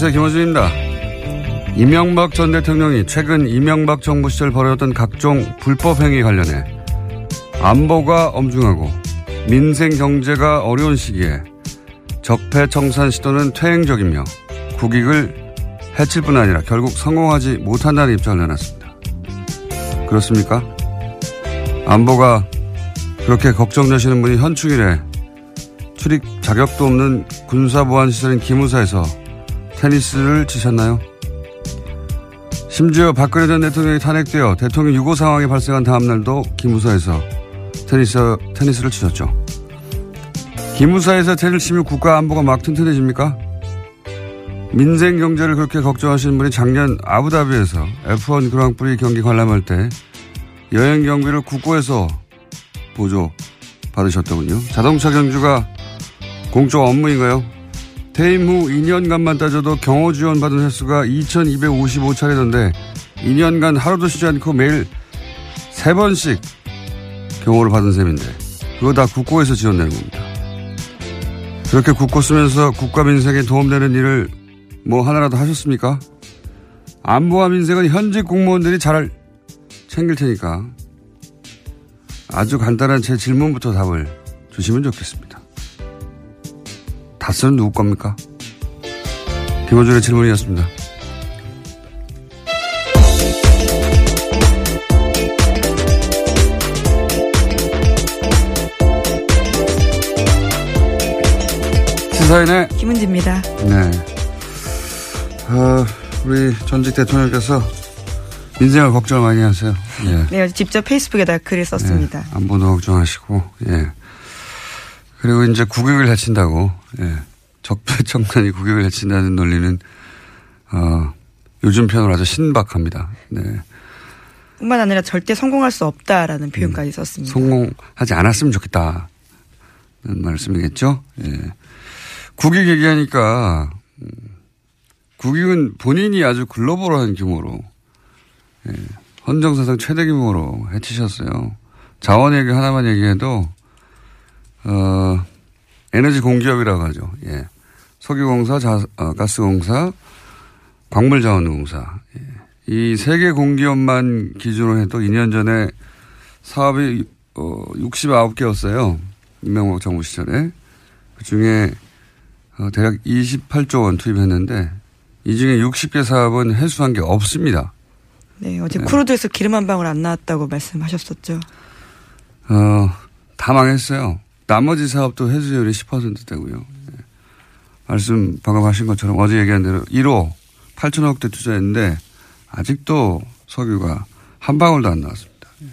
안녕하세요. 김호준입니다. 이명박 전 대통령이 최근 이명박 정부 시절 벌여졌던 각종 불법 행위 관련해 안보가 엄중하고 민생 경제가 어려운 시기에 적폐청산 시도는 퇴행적이며 국익을 해칠 뿐 아니라 결국 성공하지 못한다는 입장을 내놨습니다. 그렇습니까? 안보가 그렇게 걱정되시는 분이 현충일에 출입 자격도 없는 군사보안시설인 기무사에서 테니스를 치셨나요? 심지어 박근혜 전 대통령이 탄핵되어 대통령 유고 상황이 발생한 다음날도 기무사에서 테니스, 테니스를 치셨죠. 기무사에서 테니스를 치면 국가 안보가 막 튼튼해집니까? 민생 경제를 그렇게 걱정하시는 분이 작년 아부다비에서 F1 그랑프리 경기 관람할 때 여행 경비를 국고에서 보조 받으셨더군요. 자동차 경주가 공적 업무인가요? 퇴임 후 2년간만 따져도 경호 지원 받은 횟수가 2,255차례던데 2년간 하루도 쉬지 않고 매일 3번씩 경호를 받은 셈인데 그거 다 국고에서 지원되는 겁니다. 그렇게 국고 쓰면서 국가 민생에 도움되는 일을 뭐 하나라도 하셨습니까? 안보와 민생은 현직 공무원들이 잘 챙길 테니까 아주 간단한 제 질문부터 답을 주시면 좋겠습니다. 다스는 누구 겁니까? 김호준의 질문이었습니다. 시사인의 김은지입니다. 네. 어, 우리 전직 대통령께서 민생을 걱정을 많이 하세요. 예. 네, 직접 페이스북에다 글을 썼습니다. 예, 안보도 걱정하시고, 예. 그리고 이제 국익을 해친다고, 예. 적폐청산이 국익을 해친다는 논리는, 어, 요즘 표현으로 아주 신박합니다. 네. 뿐만 아니라 절대 성공할 수 없다라는 표현까지 썼습니다. 성공하지 않았으면 좋겠다는 말씀이겠죠. 예. 국익 얘기하니까 음, 국익은 본인이 아주 글로벌한 규모로 예, 헌정사상 최대 규모로 해치셨어요. 자원 얘기 하나만 얘기해도 어, 에너지 공기업이라고 하죠. 예. 석유공사, 자, 어, 가스공사, 광물자원공사. 예. 이 세 개 공기업만 기준으로 해도 2년 전에 사업이 어, 69개였어요. 이명박 정부 시절에. 그 중에 어, 대략 28조 원 투입했는데 이 중에 60개 사업은 해수한 게 없습니다. 네, 어제 쿠르드에서 기름 한 방울 안 나왔다고 말씀하셨었죠. 어, 다 망했어요. 나머지 사업도 회수율이 10%대고요. 예. 말씀 방금 하신 것처럼 어제 얘기한 대로 1호 8천억대 투자했는데 아직도 석유가 한 방울도 안 나왔습니다. 예.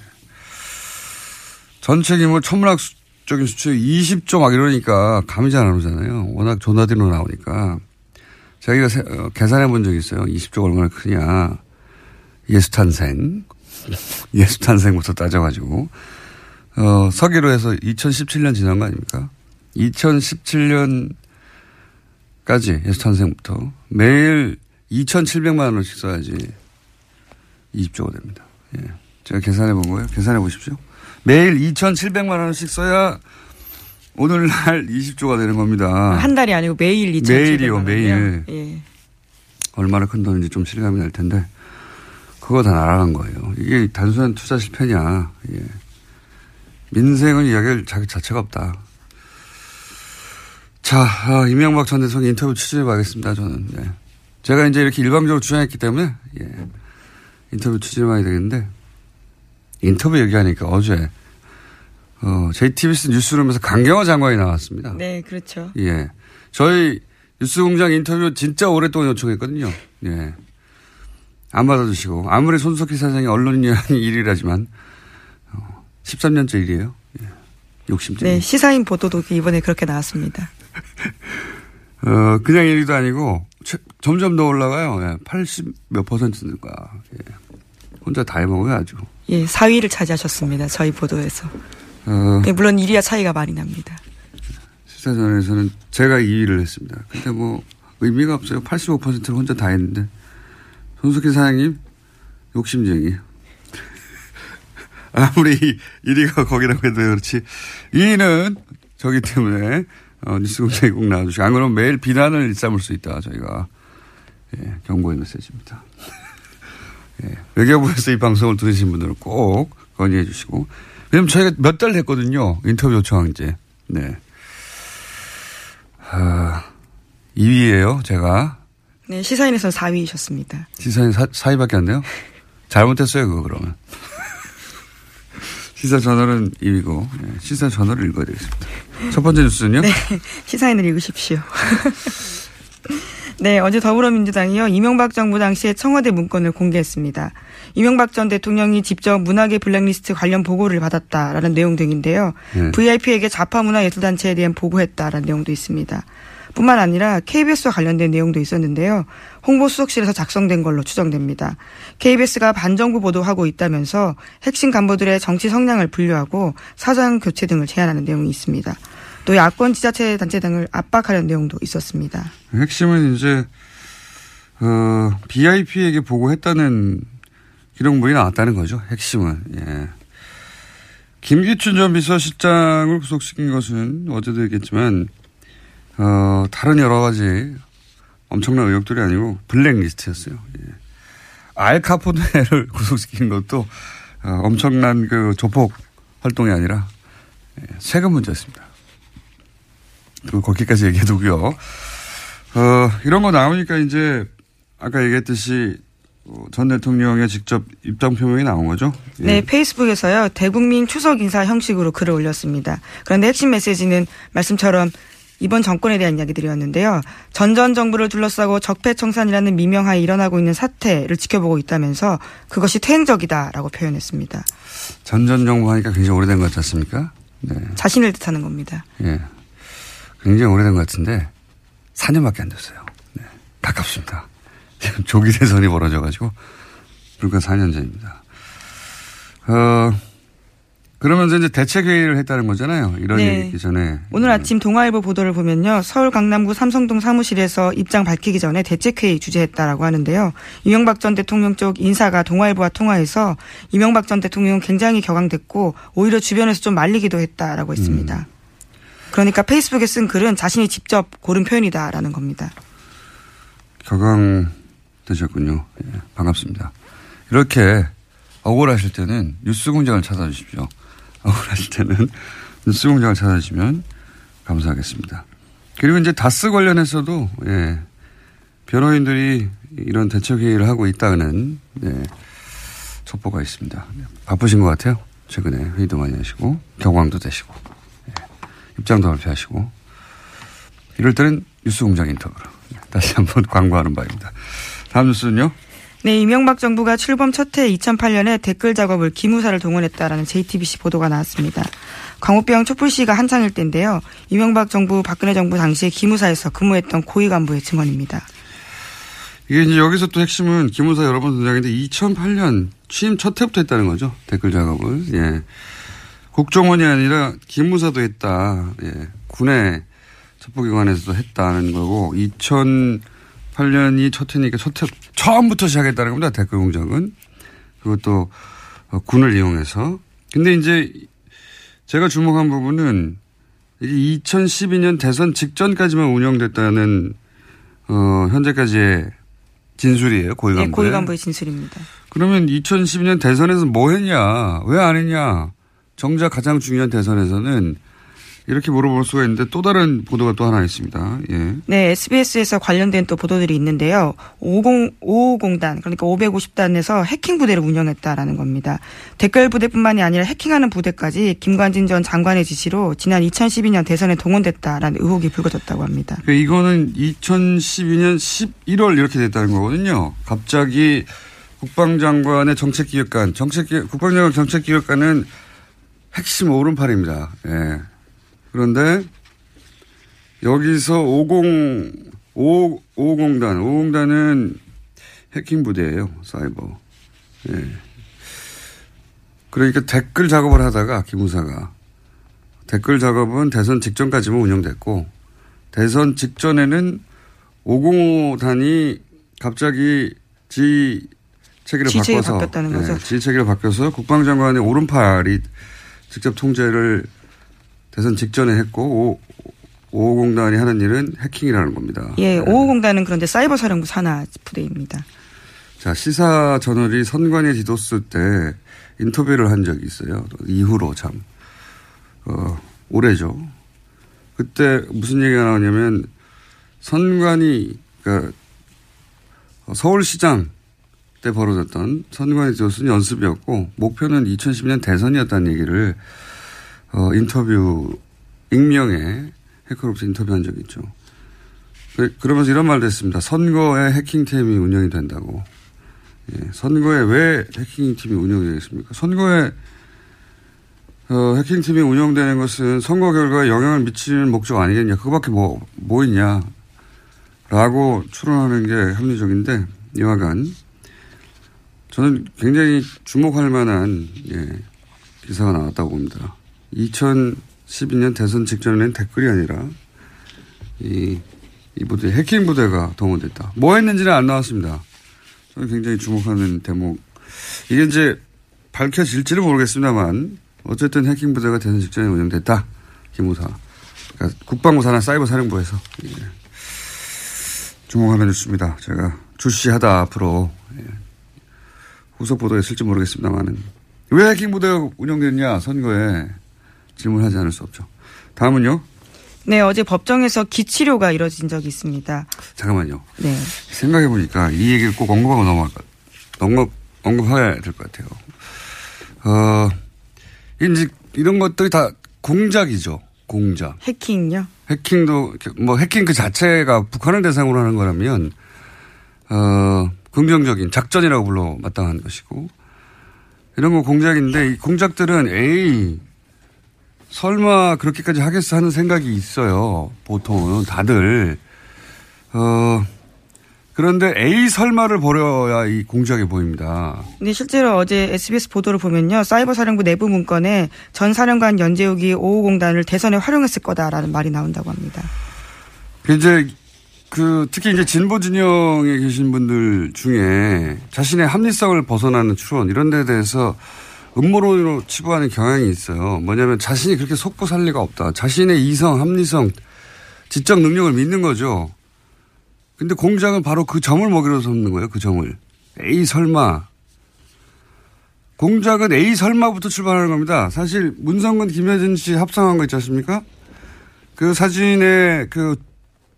전체 규모 천문학적인 수출 20조 막 이러니까 감이 잘 안 오잖아요. 워낙 조나디로 나오니까. 저희가 세, 어, 계산해 본 적이 있어요. 20조가 얼마나 크냐. 예수탄생. 예수탄생부터 따져가지고. 어, 서기로 해서 2017년 지난 거 아닙니까? 2017년까지 예수 탄생부터 매일 2,700만 원씩 써야지 20조가 됩니다. 예. 제가 계산해 본 거예요. 계산해 보십시오. 매일 2,700만 원씩 써야 오늘날 20조가 되는 겁니다. 한 달이 아니고 매일 2 0 매일이요, 매일. 예. 얼마나 큰 돈인지 좀 실감이 날 텐데 그거 다 날아간 거예요. 이게 단순한 투자 실패냐. 예. 민생은 이야기할 자기 자체가 없다. 자, 아, 이명박 전 대통령 인터뷰 취재해 봐야겠습니다, 저는. 예. 제가 이제 이렇게 일방적으로 주장했기 때문에, 예. 인터뷰 취재해 봐야 되겠는데, 인터뷰 얘기하니까 어제, 어, JTBC 뉴스룸에서 강경화 장관이 나왔습니다. 네, 그렇죠. 예. 저희 뉴스 공장 인터뷰 진짜 오랫동안 요청했거든요. 예. 안 받아주시고, 아무리 손석희 사장이 언론인이 일이라지만, 13년째 일이에요. 예. 욕심쟁이. 네, 시사인 보도도 이번에 그렇게 나왔습니다. 어, 그냥 1위도 아니고 점점 더 올라가요. 예, 80몇 퍼센트인가. 예. 혼자 다 해먹어요 아주. 예, 4위를 차지하셨습니다. 저희 보도에서. 어, 네, 물론 1위와 차이가 많이 납니다. 시사전에서는 제가 2위를 했습니다. 근데 뭐 의미가 없어요. 85%를 혼자 다 했는데 손석희 사장님 욕심쟁이. 아무리 1위가 거기라고 해도 그렇지 2위는 저기 때문에 어, 뉴스공장에 꼭 나와주시고 안 그러면 매일 비난을 일삼을 수 있다 저희가 예, 경고의 메시지입니다. 예, 외교부에서 이 방송을 들으신 분들은 꼭 건의해 주시고 왜냐면 저희가 몇 달 됐거든요 인터뷰 요청한 지 네. 아, 2위예요 제가 네 시사인에서 4위이셨습니다. 시사인 4, 4위밖에 안 돼요? 잘못했어요 그거 그러면. 시사 저널은 2위고 네, 시사 저널을 읽어야 되겠습니다. 첫 번째 뉴스는요? 네, 시사인을 읽으십시오. 네, 어제 더불어민주당이요 이명박 정부 당시에 청와대 문건을 공개했습니다. 이명박 전 대통령이 직접 문학의 블랙리스트 관련 보고를 받았다라는 내용 등인데요. 네. VIP에게 좌파 문화 예술 단체에 대한 보고했다라는 내용도 있습니다. 뿐만 아니라 KBS와 관련된 내용도 있었는데요. 홍보 수석실에서 작성된 걸로 추정됩니다. KBS가 반정부 보도하고 있다면서 핵심 간부들의 정치 성향을 분류하고 사장 교체 등을 제안하는 내용이 있습니다. 또 야권 지자체 단체 등을 압박하려는 내용도 있었습니다. 핵심은 이제 어, BIP에게 보고했다는 기록물이 나왔다는 거죠. 핵심은. 예. 김기춘 전 비서실장을 구속시킨 것은 어제도 얘기했지만 어, 다른 여러 가지 엄청난 의혹들이 아니고 블랙리스트였어요. 예. 알카포네를 구속시킨 것도 어, 엄청난 그 조폭 활동이 아니라 예, 세금 문제였습니다. 그 거기까지 얘기해두고요. 어, 이런 거 나오니까 이제 아까 얘기했듯이 어, 전 대통령의 직접 입장 표명이 나온 거죠? 예. 네, 페이스북에서요. 대국민 추석 인사 형식으로 글을 올렸습니다. 그런데 핵심 메시지는 말씀처럼 이번 정권에 대한 이야기들이었는데요. 전전 정부를 둘러싸고 적폐청산이라는 미명하에 일어나고 있는 사태를 지켜보고 있다면서 그것이 퇴행적이다라고 표현했습니다. 전전 정부 하니까 굉장히 오래된 것 같지 않습니까? 네. 자신을 뜻하는 겁니다. 예. 굉장히 오래된 것 같은데 4년밖에 안 됐어요. 네. 가깝습니다. 지금 조기 대선이 벌어져가지고 불과 4년 전입니다. 어, 그러면서 이제 대책회의를 했다는 거잖아요. 이런 네. 얘기 전에. 오늘 아침 동아일보 보도를 보면요. 서울 강남구 삼성동 사무실에서 입장 밝히기 전에 대책회의 주재했다라고 하는데요. 이명박 전 대통령 쪽 인사가 동아일보와 통화해서 이명박 전 대통령 굉장히 격앙됐고 오히려 주변에서 좀 말리기도 했다라고 했습니다. 음. 그러니까 페이스북에 쓴 글은 자신이 직접 고른 표현이다라는 겁니다. 격앙되셨군요. 예, 반갑습니다. 이렇게 억울하실 때는 뉴스 공장을 찾아주십시오. 억울하실 때는 뉴스 공장을 찾아주시면 감사하겠습니다. 그리고 이제 다스 관련해서도, 예, 변호인들이 이런 대책회의를 하고 있다는, 예, 첩보가 있습니다. 바쁘신 것 같아요. 최근에 회의도 많이 하시고, 경황도 되시고. 예. 입장도 발표하시고 이럴 때는 뉴스 공장 인터뷰로 다시 한번 광고하는 바입니다. 다음 뉴스는요. 네, 이명박 정부가 출범 첫해 2008년에 댓글 작업을 기무사를 동원했다라는 JTBC 보도가 나왔습니다. 광우병 촛불 시가 한창일 때인데요. 이명박 정부, 박근혜 정부 당시에 기무사에서 근무했던 고위 간부의 증언입니다. 이게 이제 여기서 또 핵심은 기무사 여러 번 등장했는데 2008년 취임 첫 해부터 했다는 거죠. 댓글 작업을. 예. 국정원이 아니라 기무사도 했다. 예. 군의 첩보기관에서도 했다는 거고 2008년이 첫 해니까 첫 해, 처음부터 시작했다는 겁니다. 댓글 공작은. 그것도 어, 군을 이용해서. 근데 이제 제가 주목한 부분은 이게 2012년 대선 직전까지만 운영됐다는 어, 현재까지의 진술이에요. 고위간부의. 네, 고위간부의 진술입니다. 그러면 2012년 대선에서 뭐 했냐? 왜 안 했냐? 정작 가장 중요한 대선에서는 이렇게 물어볼 수가 있는데 또 다른 보도가 또 하나 있습니다. 예. 네, SBS에서 관련된 또 보도들이 있는데요. 50, 550단, 그러니까 550단에서 해킹 부대를 운영했다라는 겁니다. 댓글 부대뿐만이 아니라 해킹하는 부대까지 김관진 전 장관의 지시로 지난 2012년 대선에 동원됐다라는 의혹이 불거졌다고 합니다. 그러니까 이거는 2012년 11월 이렇게 됐다는 거거든요. 갑자기 국방장관의 정책기획관, 정책기, 국방장관 정책기획관은 핵심 오른팔입니다. 예. 그런데 여기서 50, 5, 50단, 50단은 해킹 부대예요. 사이버. 예. 그러니까 댓글 작업을 하다가 기무사가 댓글 작업은 대선 직전까지만 운영됐고 대선 직전에는 505단이 갑자기 지 체계를 바꿔서 바뀌었다는 거죠. 예, 지 체계를 바뀌어서 국방장관의 오른팔이 직접 통제를 대선 직전에 했고 5, 550단이 하는 일은 해킹이라는 겁니다. 예, 550단은 그런데 사이버 사령부 산하 부대입니다. 자, 시사 저널이 선관위 디도스 때 인터뷰를 한 적이 있어요. 이후로 참, 어, 올해죠. 그때 무슨 얘기가 나오냐면 선관위, 그러니까 서울시장 때 벌어졌던 선관위 디도스는 연습이었고 목표는 2010년 대선이었다는 얘기를 어, 인터뷰, 익명의 해커로부터 인터뷰한 적이 있죠. 그, 그러면서 이런 말도 했습니다. 선거에 해킹팀이 운영이 된다고. 예, 선거에 왜 해킹팀이 운영이 되겠습니까? 선거에 어, 해킹팀이 운영되는 것은 선거 결과에 영향을 미치는 목적 아니겠냐. 그거밖에 뭐, 뭐 있냐. 라고 추론하는 게 합리적인데, 여하간, 저는 굉장히 주목할 만한, 예, 기사가 나왔다고 봅니다. 2012년 대선 직전에는 댓글이 아니라, 이, 이 부대, 해킹 부대가 동원됐다. 뭐 했는지는 안 나왔습니다. 저는 굉장히 주목하는 대목. 이게 이제 밝혀질지는 모르겠습니다만, 어쨌든 해킹 부대가 대선 직전에 운영됐다. 기무사. 그러니까 국방부 산하 사이버 사령부에서. 예. 주목하는 뉴스입니다. 제가 출시하다 앞으로 예. 후속 보도에 있을지 모르겠습니다만은 왜 해킹 부대가 운영됐냐 선거에 질문하지 않을 수 없죠. 다음은요. 네, 어제 법정에서 기치료가 이뤄진 적이 있습니다. 잠깐만요. 네. 생각해 보니까 이 얘기를 꼭 언급하고 넘어갈 것, 언급 언급해야 될 것 같아요. 어, 이제 이런 것들이 다 공작이죠. 공작. 해킹요? 해킹도 뭐 해킹 그 자체가 북한을 대상으로 하는 거라면 어 긍정적인 작전이라고 불러 마땅한 것이고 이런 거 공작인데 이 공작들은 에이 설마 그렇게까지 하겠어 하는 생각이 있어요. 보통은 다들 어 그런데 에이 설마를 버려야 이 공작이 보입니다. 근데 실제로 어제 SBS 보도를 보면요. 사이버 사령부 내부 문건에 전 사령관 연재욱이 550단을 대선에 활용했을 거다라는 말이 나온다고 합니다. 이제 그 특히 이제 진보 진영에 계신 분들 중에 자신의 합리성을 벗어나는 추론 이런 데 대해서 음모론으로 치부하는 경향이 있어요. 뭐냐면 자신이 그렇게 속고 살 리가 없다. 자신의 이성, 합리성, 지적 능력을 믿는 거죠. 근데 공작은 바로 그 점을 먹이로 삼는 거예요. 그 점을. 에이 설마. 공작은 에이 설마부터 출발하는 겁니다. 사실 문성근 김여진 씨 합성한 거 있지 않습니까? 그 사진의 그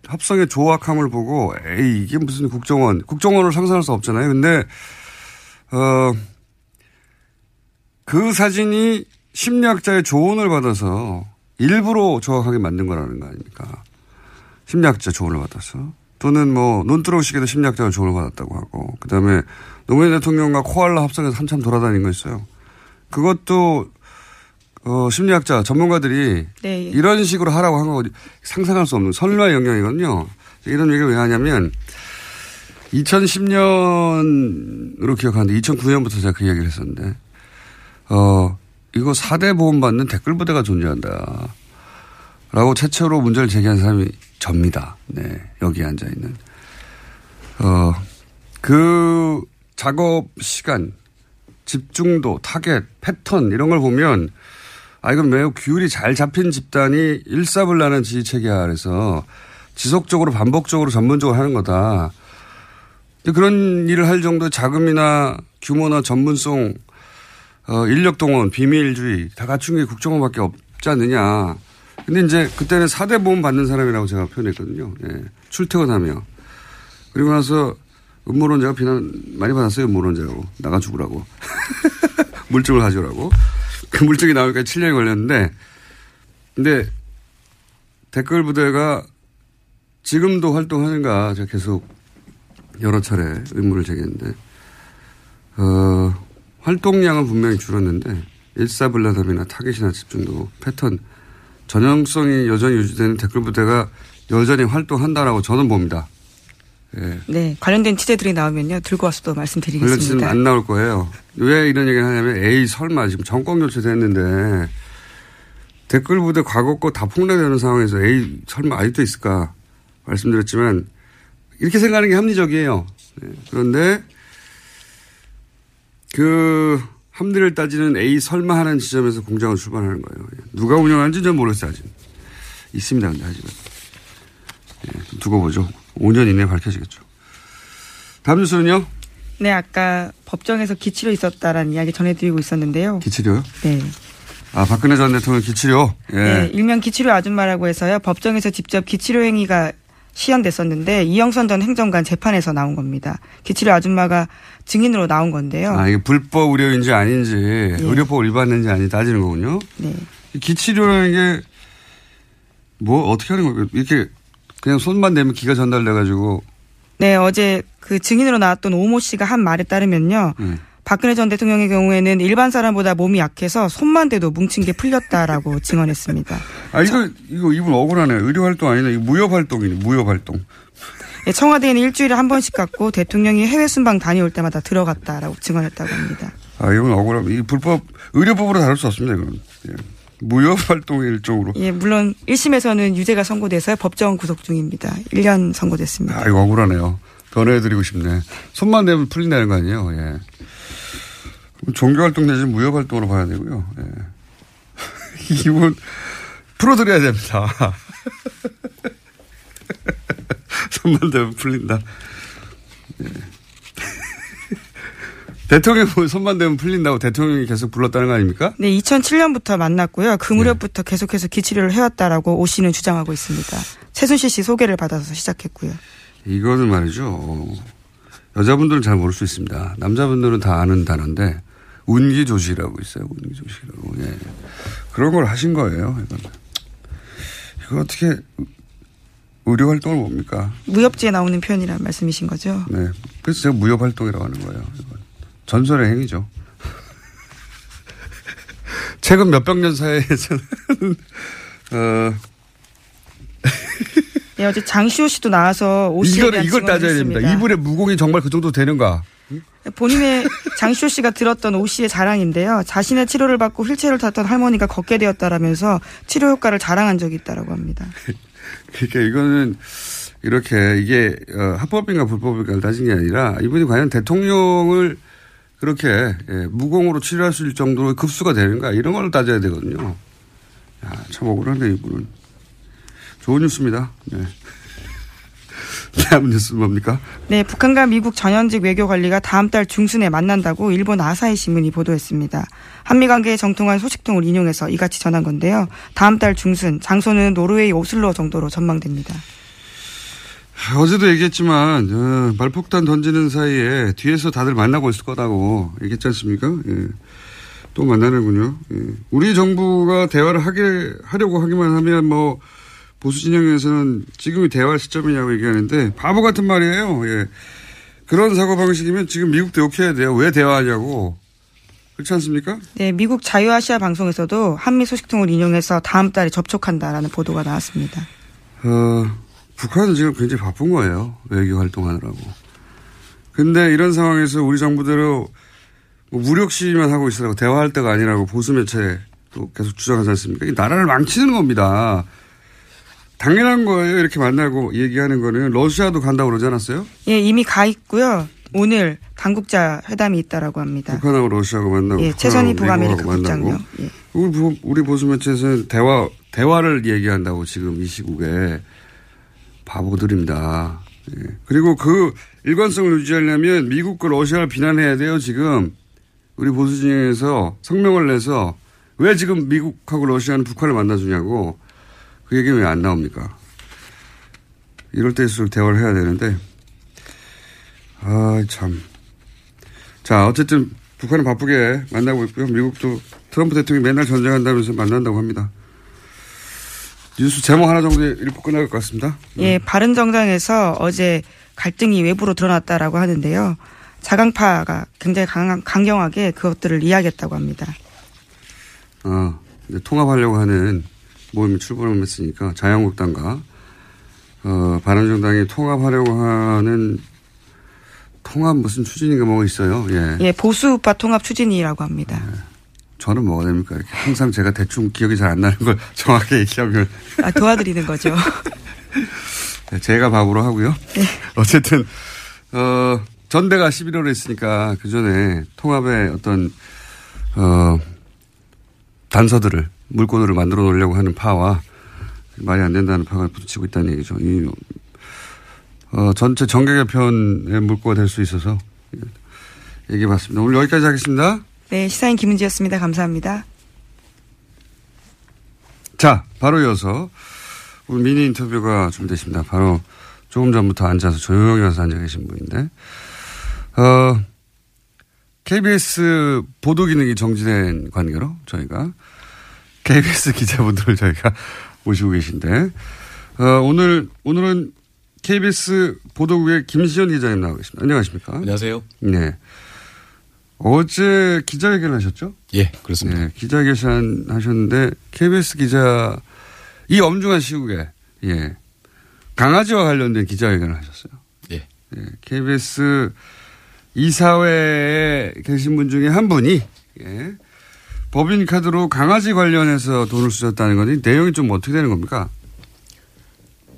합성의 조악함을 보고 에이 이게 무슨 국정원 국정원을 상상할 수 없잖아요. 근데 어 그 사진이 심리학자의 조언을 받아서 일부러 조악하게 만든 거라는 거 아닙니까? 심리학자 조언을 받았어. 또는 뭐, 논두렁시계도 심리학자가 조언을 받았다고 하고, 그 다음에 노무현 대통령과 코알라 합성해서 한참 돌아다닌 거 있어요. 그것도, 어, 심리학자, 전문가들이 네. 이런 식으로 하라고 한거 상상할 수 없는 선류의 영역이거든요. 이런 얘기를 왜 하냐면, 2010년으로 기억하는데 2009년부터 제가 그 이야기를 했었는데, 어, 이거 4대 보험 받는 댓글 부대가 존재한다. 라고 최초로 문제를 제기한 사람이 접니다. 네. 여기 앉아 있는. 어, 그 작업 시간, 집중도, 타겟, 패턴 이런 걸 보면 아, 이건 매우 규율이 잘 잡힌 집단이 일사불란한 지휘 체계 아래서 지속적으로 반복적으로 전문적으로 하는 거다. 그런 일을 할 정도의 자금이나 규모나 전문성, 어, 인력 동원, 비밀주의 다 갖춘 게 국정원밖에 없지 않느냐. 근데 이제 그때는 4대 보험 받는 사람이라고 제가 표현했거든요. 예. 출퇴근하며. 그리고 나서 음모론자가 비난 많이 받았어요. 음모론자라고. 나가 죽으라고. 물증을 가져오라고. 그 물증이 나오니까 7년이 걸렸는데 근데 댓글 부대가 지금도 활동하는가 제가 계속 여러 차례 의문을 제기했는데 어, 활동량은 분명히 줄었는데 일사불란함이나 타겟이나 집중도 패턴 전형성이 여전히 유지되는 댓글 부대가 여전히 활동한다라고 저는 봅니다. 예. 네. 관련된 취재들이 나오면요. 들고 와서 또 말씀드리겠습니다. 물론 지금 안 나올 거예요. 왜 이런 얘기를 하냐면 에이 설마 지금 정권 교체됐는데 댓글 부대 과거 거 다 폭로되는 상황에서 에이 설마 아직도 있을까 말씀드렸지만 이렇게 생각하는 게 합리적이에요. 네. 그런데 그 합리를 따지는 에이 설마 하는 지점에서 공장을 출발하는 거예요. 예. 누가 운영하는지 는 모르겠어요 아직. 있습니다 근데 아직은. 예. 두고 보죠. 5년 이내에 밝혀지겠죠. 다음 뉴스는요? 네, 아까 법정에서 기치료 있었다라는 이야기 전해드리고 있었는데요. 기치료요? 네. 아, 박근혜 전 대통령 기치료? 예. 네, 일명 기치료 아줌마라고 해서요. 법정에서 직접 기치료 행위가 시연됐었는데 이영선 전 행정관 재판에서 나온 겁니다. 기치료 아줌마가 증인으로 나온 건데요. 아, 이게 불법 의료인지 아닌지, 예. 의료법 위반인지 아닌지 따지는 거군요. 네. 기치료라는 게, 뭐, 어떻게 하는 거예요? 이렇게 그냥 손만 대면 기가 전달돼 가지고. 네, 어제 그 증인으로 나왔던 오모 씨가 한 말에 따르면요. 음. 박근혜 전 대통령의 경우에는 일반 사람보다 몸이 약해서 손만 대도 뭉친 게 풀렸다라고 증언했습니다. 아, 이거, 이거 이분 억울하네. 의료 활동 아니네. 이거 무협활동이네. 무협활동. 네, 청와대에는 일주일에 한 번씩 갔고 대통령이 해외 순방 다녀올 때마다 들어갔다라고 증언했다고 합니다. 아, 이건 억울함. 이 불법, 의료법으로 다룰 수 없습니다. 이건. 예. 무협활동의 일종으로. 예, 물론 1심에서는 유죄가 선고돼서 법정 구속 중입니다. 1년 선고됐습니다. 아, 이거 억울하네요. 더 내드리고 싶네. 손만 대면 풀린다는 거 아니에요. 예. 종교활동 내지 무협활동으로 봐야 되고요. 예. 이분 풀어드려야 됩니다. 손만 대면 풀린다. 예. 대통령 손만 대면 풀린다고 대통령이 계속 불렀다는 거 아닙니까? 네, 2007년부터 만났고요. 그 무렵부터 계속해서 기치료를 해왔다라고 오 씨는 주장하고 있습니다. 최순실 씨 소개를 받아서 시작했고요. 이거는 말이죠. 여자분들은 잘 모를 수 있습니다. 남자분들은 다 아는 단어인데 운기 조시라고 있어요. 운기 조시라고. 예. 그런 걸 하신 거예요. 이건. 이거 어떻게 의료 활동을 뭡니까? 무협지에 나오는 표현이란 말씀이신 거죠? 네. 그래서 제가 무협 활동이라고 하는 거예요. 이건. 전설의 행위죠. 최근 몇백 년 사이에서는 어 네, 어제 장시호 씨도 나와서 이걸 이걸 따져야 됩니다. 이분의 무공이 정말 그 정도 되는가? 본인의 장시호 씨가 들었던 오 씨의 자랑인데요. 자신의 치료를 받고 휠체어를 탔던 할머니가 걷게 되었다라면서 치료 효과를 자랑한 적이 있다라고 합니다. 그러니까 이거는 이렇게 이게 어, 합법인가 불법인가를 따진 게 아니라 이분이 과연 대통령을 그렇게 예, 무공으로 치료할 수 있을 정도로 급수가 되는가 이런 걸 따져야 되거든요. 야, 참 억울한데 이분은 좋은 뉴스입니다. 네. 다음 뉴스 뭡니까? 네, 북한과 미국 전현직 외교 관리가 다음 달 중순에 만난다고 일본 아사히 신문이 보도했습니다. 한미 관계의 정통한 소식통을 인용해서 이같이 전한 건데요. 다음 달 중순, 장소는 노르웨이 오슬로 정도로 전망됩니다. 어제도 얘기했지만 어, 말폭탄 던지는 사이에 뒤에서 다들 만나고 있을 거다고 얘기했지 않습니까? 예. 또 만나는군요. 예. 우리 정부가 대화를 하게, 하려고 하기만 하면 뭐, 보수 진영에서는 지금이 대화 시점이냐고 얘기하는데 바보 같은 말이에요. 예. 그런 사고 방식이면 지금 미국도 욕해야 돼요. 왜 대화하냐고. 그렇지 않습니까? 네, 미국 자유아시아 방송에서도 한미 소식통을 인용해서 다음 달에 접촉한다라는 보도가 나왔습니다. 어, 북한은 지금 굉장히 바쁜 거예요. 외교 활동하느라고. 근데 이런 상황에서 우리 정부대로 뭐 무력 시위만 하고 있으라고 대화할 때가 아니라고 보수 매체도 계속 주장하지 않습니까? 이 나라를 망치는 겁니다. 당연한 거예요. 이렇게 만나고 얘기하는 거는 러시아도 간다고 그러지 않았어요? 예, 이미 가 있고요. 오늘 당국자 회담이 있다라고 합니다. 북한하고 러시아하고 만나고. 예, 최선희 북아메리카 국장요. 예. 우리, 우리 보수 매체에서는 대화, 대화를 얘기한다고 지금 이 시국에 바보들입니다. 예. 그리고 그 일관성을 유지하려면 미국과 러시아를 비난해야 돼요, 지금. 우리 보수 진영에서 성명을 내서 왜 지금 미국하고 러시아는 북한을 만나주냐고 그 얘기는 왜 안 나옵니까? 이럴 때일수록 대화를 해야 되는데, 아, 참. 자, 어쨌든 북한은 바쁘게 만나고 있고요. 미국도 트럼프 대통령이 맨날 전쟁한다면서 만난다고 합니다. 뉴스 제목 하나 정도 읽고 끝날 것 같습니다. 예, 바른 정당에서 어제 갈등이 외부로 드러났다라고 하는데요. 자강파가 굉장히 강, 강경하게 그것들을 이야기했다고 합니다. 아, 통합하려고 하는 모임이 출범을 했으니까 자유한국당과 어, 바른정당이 통합하려고 하는 통합 무슨 추진인가 뭐가 있어요. 예. 예, 보수우파 통합 추진이라고 합니다. 네. 저는 뭐가 됩니까? 이렇게 항상 제가 대충 기억이 잘 안 나는 걸 정확히 얘기하면. 아, 도와드리는 거죠. 네, 제가 밥으로 하고요. 네. 어쨌든, 어, 전대가 11월에 있으니까 그 전에 통합의 어떤, 어, 단서들을, 물건을 만들어 놓으려고 하는 파와 말이 안 된다는 파가 부딪히고 있다는 얘기죠. 이, 어, 전체 정계 개편의 물꼬가 될 수 있어서 얘기해 봤습니다. 오늘 여기까지 하겠습니다. 네, 시사인 김은지였습니다. 감사합니다. 자, 바로 이어서 오늘 미니 인터뷰가 준비됐습니다. 바로 조금 전부터 앉아서 조용히 와서 앉아 계신 분인데, 어, KBS 보도 기능이 정지된 관계로 저희가 KBS 기자분들을 저희가 모시고 계신데, 어, 오늘, 오늘은 KBS 보도국의 김시현 기자님 나와 계십니다. 안녕하십니까? 안녕하세요. 네. 어제 기자회견 하셨죠? 예, 그렇습니다. 네, 기자회견 하셨는데 KBS 기자 이 엄중한 시국에 예 강아지와 관련된 기자회견을 하셨어요. 예. 예 KBS 이사회에 계신 분 중에 한 분이 예, 법인 카드로 강아지 관련해서 돈을 쓰셨다는 건데 내용이 좀 어떻게 되는 겁니까?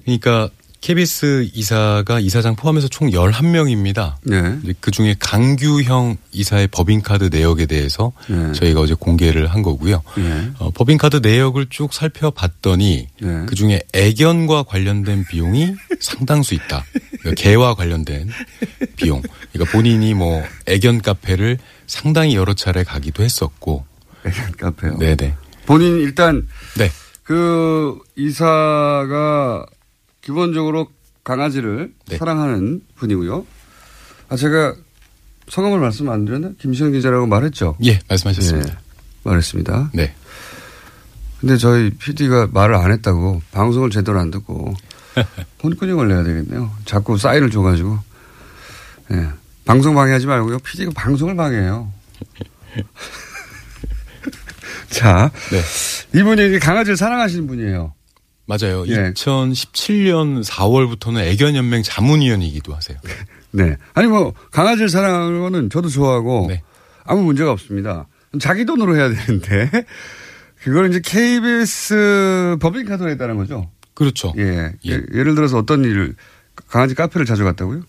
그러니까 KBS 이사가 이사장 포함해서 총 11명입니다. 네. 그 중에 강규형 이사의 법인카드 내역에 대해서 네. 저희가 어제 공개를 한 거고요. 네. 어, 법인카드 내역을 쭉 살펴봤더니 네. 그 중에 애견과 관련된 비용이 상당수 있다. 그러니까 개와 관련된 비용. 그러니까 본인이 뭐 애견 카페를 상당히 여러 차례 가기도 했었고. 애견 카페요? 네네. 본인 일단 네. 그 이사가 기본적으로 강아지를 네. 사랑하는 분이고요. 아 제가 성함을 말씀 안 드렸나? 김시현 기자라고 말했죠. 예, 말씀하셨습니다. 네, 말했습니다. 네. 근데 저희 PD가 말을 안 했다고 방송을 제대로 안 듣고 혼끈이 걸려야 되겠네요. 자꾸 사인을 줘가지고. 예. 방송 방해하지 말고요. PD가 방송을 방해해요. 자. 네. 이분이 강아지를 사랑하시는 분이에요. 맞아요. 예. 2017년 4월부터는 애견연맹 자문위원이기도 하세요. 네. 아니 뭐 강아지를 사랑하는 거는 저도 좋아하고 네. 아무 문제가 없습니다. 자기 돈으로 해야 되는데 그걸 이제 KBS 법인카드로 했다는 거죠. 그렇죠. 예. 예. 예를 들어서 어떤 일을 강아지 카페를 자주 갔다고요?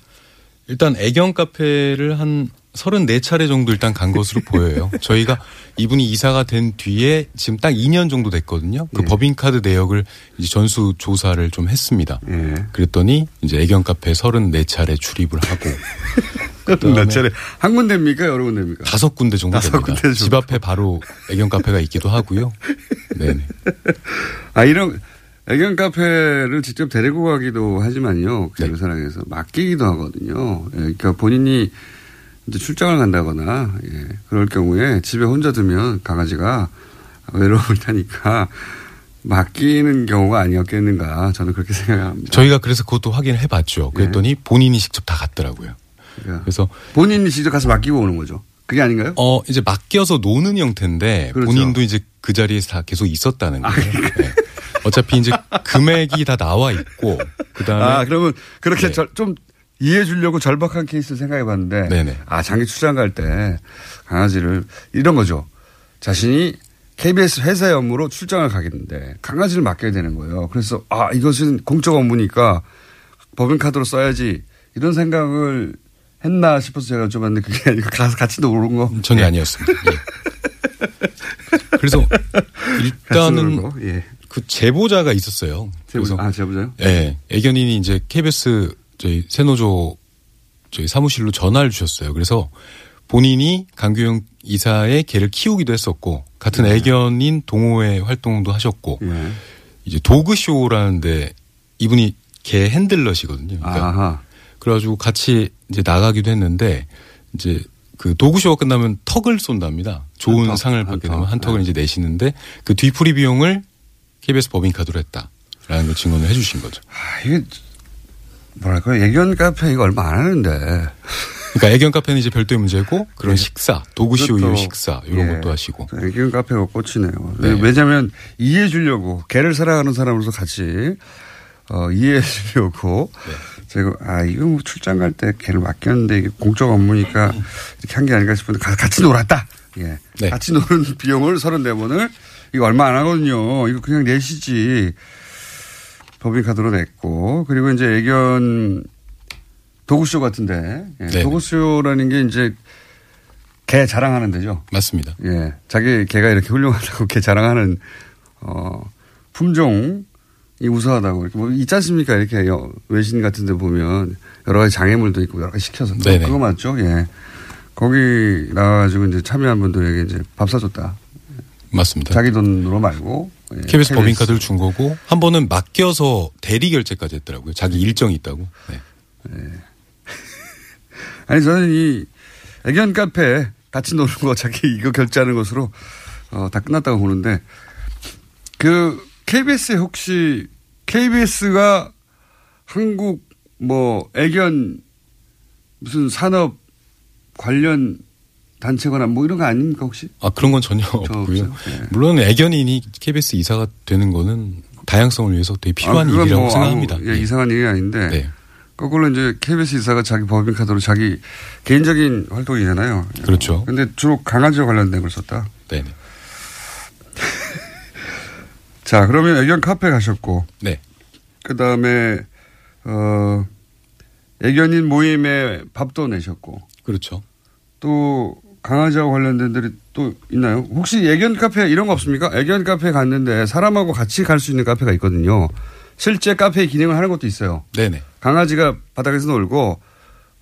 일단 애견 카페를 한 34차례 정도 일단 간 것으로 보여요. 저희가 이분이 이사가 된 뒤에 지금 딱 2년 정도 됐거든요. 그 예. 법인카드 내역을 이제 전수 조사를 좀 했습니다. 예. 그랬더니 이제 애견 카페 34차례 출입을 하고 몇 차례 한 군데입니까? 여러 군데입니까? 다섯 군데 정도 다섯 됩니다. 군데 집 앞에 바로 애견 카페가 있기도 하고요. 네네. 아 이런 애견 카페를 직접 데리고 가기도 하지만요. 네. 그 사랑에서 맡기기도 하거든요. 예, 그러니까 본인이 이제 출장을 간다거나 예, 그럴 경우에 집에 혼자 두면 강아지가 외로움을 타니까 맡기는 경우가 아니었겠는가 저는 그렇게 생각합니다. 저희가 그래서 그것도 확인을 해봤죠. 그랬더니 본인이 직접 다 갔더라고요. 그러니까 그래서 본인이 직접 가서 맡기고 오는 거죠. 그게 아닌가요? 어 이제 맡겨서 노는 형태인데 그렇죠. 본인도 이제 그 자리에서 다 계속 있었다는 거예요. 네. 어차피 이제 금액이 다 나와 있고 그다음에 아 그러면 그렇게 네. 절- 좀 이해해 주려고 절박한 케이스를 생각해 봤는데 네네. 아 장기 출장 갈 때 강아지를 이런 거죠. 자신이 KBS 회사 업무로 출장을 가겠는데 강아지를 맡겨야 되는 거예요. 그래서 아 이것은 공적 업무니까 법인카드로 써야지 이런 생각을 했나 싶어서 제가 여쭤봤는데 그게 아니고 같이 놀은 거 전혀 아니었습니다. 예. 그래서 일단은 예. 그 제보자가 있었어요. 제보자. 아 제보자요? 예, 애견인이 이제 KBS 저희 세노조 저희 사무실로 전화를 주셨어요. 그래서 본인이 강규영 이사의 개를 키우기도 했었고 같은 네. 애견인 동호회 활동도 하셨고 예. 이제 도그쇼라는데 이분이 개 핸들러시거든요. 그러니까 아하. 그래가지고 같이 이제 나가기도 했는데 이제 그 도구쇼가 끝나면 턱을 쏜답니다. 좋은 한 턱, 상을 한 받게 턱. 되면 한 턱을 네. 이제 내시는데 그 뒤풀이 비용을 KBS 법인카드로 했다라는 걸 증언을 해주신 거죠. 아, 이게 뭐랄까 애견 카페 이거 얼마 안 하는데 그러니까 애견 카페는 이제 별도의 문제고 그런 식사, 도구쇼 네. 이후 식사 이런 예. 것도 하시고 애견 카페가 꽂히네요. 네. 왜냐하면 이해해 주려고 개를 사랑하는 사람으로서 같이 어, 이해해 주려고 네. 제가 아 이거 뭐 출장 갈 때 개를 맡겼는데 이게 공적 업무니까 이렇게 한 게 아닌가 싶은데 가- 같이 놀았다. 예. 네. 같이 노는 비용을 34번을 이거 얼마 안 하거든요. 이거 그냥 내시지. 법인카드로 냈고 그리고 이제 애견 도구쇼 같은데 예. 네. 도구쇼라는 게 이제 개 자랑하는 데죠. 맞습니다. 예. 자기 개가 이렇게 훌륭하다고 개 자랑하는 어 품종이 우수하다고 이렇게 뭐 있지 않습니까? 이렇게 여- 외신 같은 데 보면 여러 가지 장애물도 있고 여러 가지 시켜서 또 네네. 그거 맞죠? 예. 거기 나와가지고 이제 참여한 분들에게 이제 밥 사줬다. 맞습니다. 자기 돈으로 말고. 예. KBS 법인카드를 준 거고 한 번은 맡겨서 대리 결제까지 했더라고요. 자기 일정이 있다고. 네. 아니 저는 이 애견 카페 같이 노는 거 자기 이거 결제하는 것으로 어, 다 끝났다고 보는데 그 KBS에 혹시 KBS가 한국 뭐 애견 무슨 산업 관련 단체거나 뭐 이런 거 아닙니까 혹시? 아 그런 건 전혀 없고요. 예. 물론 애견인이 KBS 이사가 되는 거는 다양성을 위해서 되게 필요한 아, 일이라고 뭐 생각합니다. 아무, 예, 이상한 일이 아닌데 네. 거꾸로 이제 KBS 이사가 자기 법인 카드로 자기 개인적인 활동이잖아요. 그렇죠. 근데 주로 강아지와 관련된 걸 썼다. 네. 자, 그러면 애견 카페 가셨고. 네. 그 다음에, 어, 애견인 모임에 밥도 내셨고. 그렇죠. 또, 강아지와 관련된 데 이 또 있나요? 혹시 애견 카페 이런 거 없습니까? 애견 카페 갔는데 사람하고 같이 갈 수 있는 카페가 있거든요. 실제 카페의 기능을 하는 것도 있어요. 네네. 강아지가 바닥에서 놀고,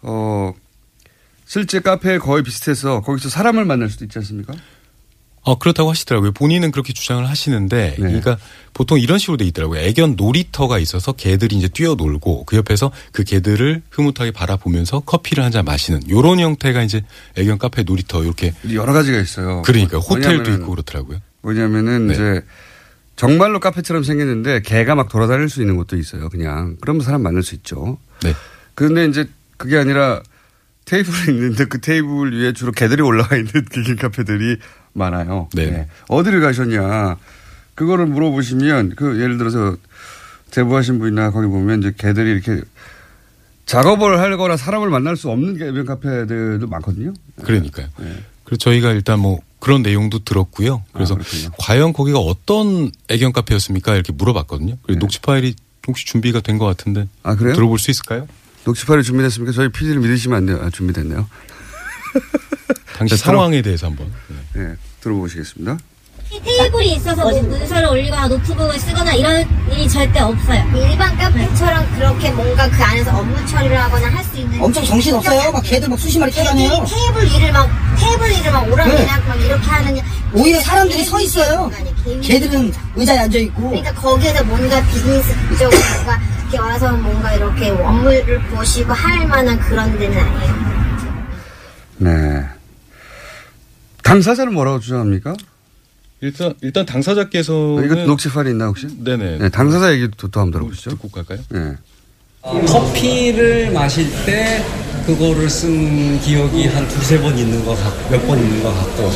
어, 실제 카페에 거의 비슷해서 거기서 사람을 만날 수도 있지 않습니까? 어, 그렇다고 하시더라고요. 본인은 그렇게 주장을 하시는데, 네. 그러니까 보통 이런 식으로 돼 있더라고요. 애견 놀이터가 있어서 개들이 이제 뛰어놀고 그 옆에서 그 개들을 흐뭇하게 바라보면서 커피를 한 잔 마시는 요런 형태가 이제 애견 카페 놀이터 이렇게 여러 가지가 있어요. 그러니까 호텔도 왜냐면은- 있고 그렇더라고요. 뭐냐면은 네. 이제 정말로 카페처럼 생겼는데 개가 막 돌아다닐 수 있는 곳도 있어요. 그냥 그러면 사람 만날 수 있죠. 네. 그런데 이제 그게 아니라 테이블이 있는데 그 테이블 위에 주로 개들이 올라가 있는 기긴 카페들이 많아요. 네. 어디를 가셨냐? 그거를 물어보시면 그 예를 들어서 제보하신 분이나 거기 보면 이제 개들이 이렇게 작업을 하거나 사람을 만날 수 없는 개변 카페들도 많거든요. 그러니까요. 네. 그래서 저희가 일단 뭐 그런 내용도 들었고요. 그래서 아. 과연 거기가 어떤 애견 카페였습니까? 이렇게 물어봤거든요. 그리고 녹취 파일이 혹시 준비가 된 것 같은데 네. 아, 그래요? 들어볼 수 있을까요? 녹취 파일 준비됐습니까? 저희 PD를 믿으시면 안 돼요. 아, 준비됐네요. 당시 자, 들어- 상황에 대해서 한번. 네. 네, 들어보시겠습니다. 테이블이 있어서 뭐 문서를 올리거나 노트북을 쓰거나 이런 일이 절대 없어요. 일반 카페처럼 그렇게 뭔가 그 안에서 업무 처리를 하거나 할 수 있는 엄청 정신 없어요. 막 개들 막 수십 마리 찾아내요. 테이블 일을 막 테이블 일을 막 오라고 네. 그냥 막 이렇게 하는 오히려 사람들이 서 있어요. 개들은 의자에 앉아 있고. 그러니까 거기에서 뭔가 비즈니스적으로 뭔가 이렇게 와서 뭔가 이렇게 업무를 보시고 할 만한 그런 데는 아니에요. 네. 당사자는 뭐라고 주장합니까? 일단 일단 당사자께서는 이거 녹취 파일이 있나 혹시? 네네. 네, 당사자 얘기도 또 한번 들어보시죠. 듣고 갈까요? 네. 커피를 마실 때 그거를 쓴 기억이 한 두세 번 있는 것 같고 몇 번 있는 것 같고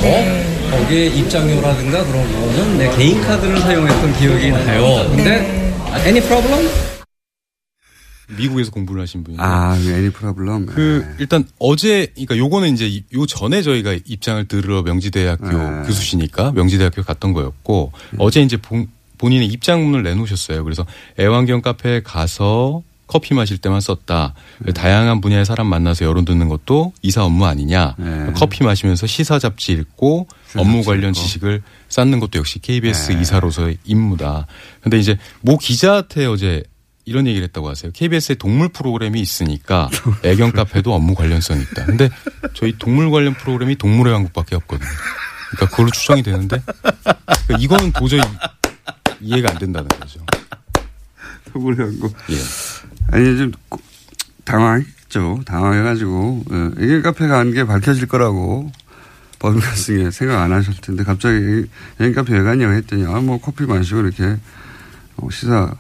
거기에 입장료라든가 그런 거는 내 개인 카드를 사용했던 기억이 나요. 근데 any problem? 미국에서 공부를 하신 분이. 아, 애니 프로블럼. 그 일단 어제 그러니까 요거는 이제 이- 요 전에 저희가 입장을 들으러 명지대학교 네. 교수시니까 명지대학교 갔던 거였고 어제 이제 본, 본인의 입장문을 내놓으셨어요. 그래서 애완견 카페에 가서 커피 마실 때만 썼다. 네. 다양한 분야의 사람 만나서 여론 듣는 것도 이사 업무 아니냐. 네. 커피 마시면서 시사 잡지 읽고 업무 관련 지식을 쌓는 것도 역시 KBS 네. 이사로서의 임무다. 근데 이제 모 기자한테 어제 이런 얘기를 했다고 하세요. KBS에 동물 프로그램이 있으니까 애견 카페도 업무 관련성이 있다. 근데 저희 동물 관련 프로그램이 동물의 왕국밖에 없거든요. 그러니까 그걸로 추정이 되는데 그러니까 이거는 도저히 이해가 안 된다는 거죠. 동물의 왕국. 예. 아니, 좀 고- 당황했죠. 당황해가지고, 예, 애견 카페 간게 밝혀질 거라고 법인카드 생각 안 하셨을 텐데, 갑자기 애견 카페 왜 갔냐고 했더니, 아, 뭐 커피 마시고 이렇게 어, 시사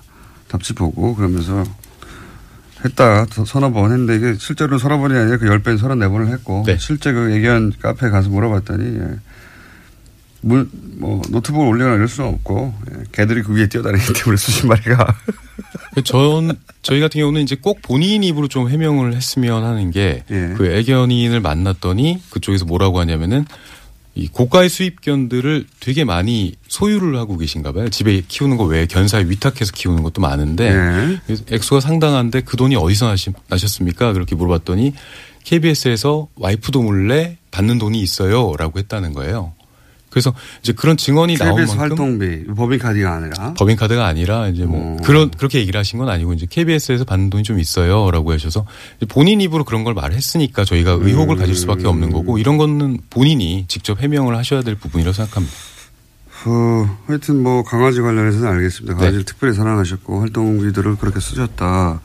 잡지 보고 그러면서 했다. 더 서너 번 했는데 이게 실제로는 서너 번이 아니라 그열 배인 서너 네 번을 했고, 실제 그 애견 카페 가서 물어봤더니, 예. 물, 뭐, 노트북을 올리거나 이럴 수는 없고, 예, 개들이 그 위에 뛰어다니기 때문에 수십 마리가. 그전 저희 같은 경우는 이제 꼭 본인 입으로 좀 해명을 했으면 하는 게그 예. 애견인을 만났더니 그쪽에서 뭐라고 하냐면은 이 고가의 수입견들을 되게 많이 소유를 하고 계신가 봐요. 집에 키우는 거 외에 견사에 위탁해서 키우는 것도 많은데 예. 그래서 액수가 상당한데 그 돈이 어디서 나시, 나셨습니까? 그렇게 물어봤더니 KBS에서 와이프도 몰래 받는 돈이 있어요라고 했다는 거예요. 그래서 이제 그런 증언이 나온 만큼 활동비, 법인카드가 아니라. 법인카드가 아니라 이제 뭐 그런 그렇게 얘기를 하신 건 아니고 이제 KBS에서 받는 돈이 좀 있어요라고 하셔서 본인 입으로 그런 걸 말했으니까 저희가 의혹을 가질 수밖에 없는 거고 이런 거는 본인이 직접 해명을 하셔야 될 부분이라고 생각합니다. 어, 하여튼 뭐 강아지 관련해서는 알겠습니다. 강아지를 특별히 사랑하셨고 활동비들을 그렇게 쓰셨다.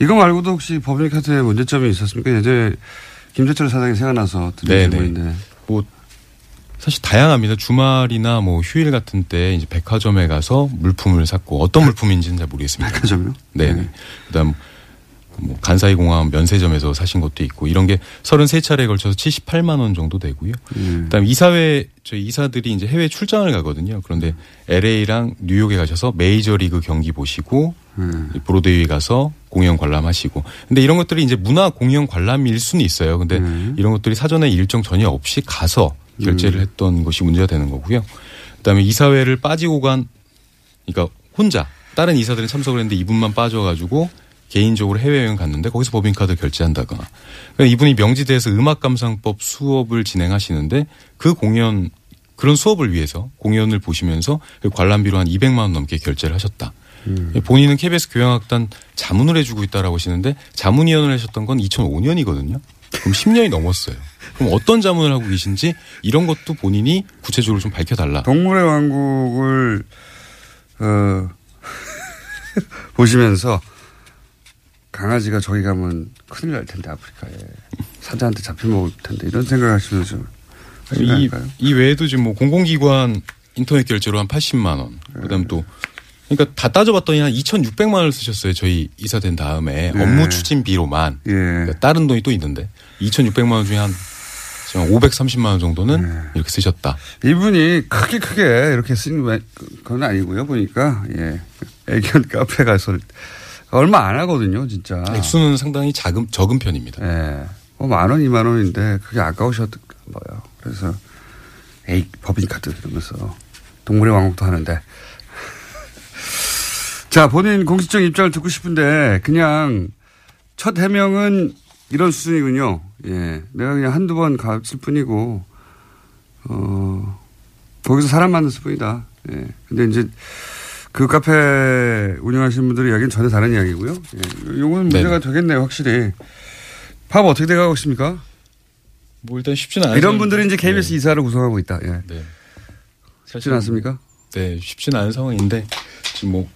이거 말고도 혹시 법인카드에 문제점이 있었습니까? 예전에 김재철 사장이 생각나서 드린 네네. 질문인데. 뭐 사실 다양합니다. 주말이나 뭐 휴일 같은 때 이제 백화점에 가서 물품을 샀고 어떤 물품인지는 잘 모르겠습니다. 백화점요? 네. 그다음 뭐 간사이 공항 면세점에서 사신 것도 있고 이런 게 33차례에 걸쳐서 78만 원 정도 되고요. 그다음 이사회 저희 이사들이 이제 해외 출장을 가거든요. 그런데 LA랑 뉴욕에 가셔서 메이저 리그 경기 보시고 브로드웨이 가서 공연 관람하시고. 근데 이런 것들이 이제 문화 공연 관람일 수는 있어요. 근데 이런 것들이 사전에 일정 전혀 없이 가서 결제를 했던 것이 문제가 되는 거고요. 그다음에 이사회를 빠지고 간 그러니까 혼자 다른 이사들은 참석을 했는데 이분만 빠져가지고 개인적으로 해외여행 갔는데 거기서 법인카드 결제한다거나 그러니까 이분이 명지대에서 음악감상법 수업을 진행하시는데 그 공연 그런 수업을 위해서 공연을 보시면서 그 관람비로 한 200만 원 넘게 결제를 하셨다. 본인은 KBS 교향악단 자문을 해주고 있다라고 하시는데 자문위원을 하셨던 건 2005년이거든요. 그럼 10년이 넘었어요. 그럼 어떤 자문을 하고 계신지 이런 것도 본인이 구체적으로 좀 밝혀달라. 동물의 왕국을 어, 보시면서 강아지가 저기 가면 큰일 날 텐데 아프리카에 사자한테 잡혀 먹을 텐데 이런 생각하시면서 이, 이 외에도 지금 뭐 공공기관 인터넷 결제로 한 80만 원. 그다음 또 그러니까 다 따져봤더니 한 2,600만 원을 쓰셨어요. 저희 이사된 다음에 네. 업무 추진비로만. 예. 그러니까 다른 돈이 또 있는데 2,600만 원 중에 한 530만 원 정도는 이렇게 쓰셨다. 이분이 크게 크게 이렇게 쓴 왜- 건 아니고요 보니까 예 애견 카페 가서 얼마 안 하거든요 진짜 액수는 상당히 작은 적은 편입니다. 예. 뭐만 원, 이만 원인데 그게 아까우셨던 거예요. 그래서 에이 법인카드 이러면서 동물의 왕국도 하는데 자 본인 공식적 입장을 듣고 싶은데 그냥 첫 해명은 이런 수준이군요. 예, 내가 그냥 한두 번 갔을 뿐이고 어 거기서 사람 만났을 뿐이다. 예, 근데 이제 그 카페 운영하시는 분들의 이야기는 전혀 다른 이야기고요. 예, 요거는 문제가 되겠네요, 확실히. 파업 어떻게 돼가고 있습니까? 뭐 일단 쉽지는 않아요. 이런 분들이 이제 KBS 이사를 구성하고 있다. 예. 네. 쉽지 않습니까? 네, 쉽지는 않은 상황인데 지금 뭐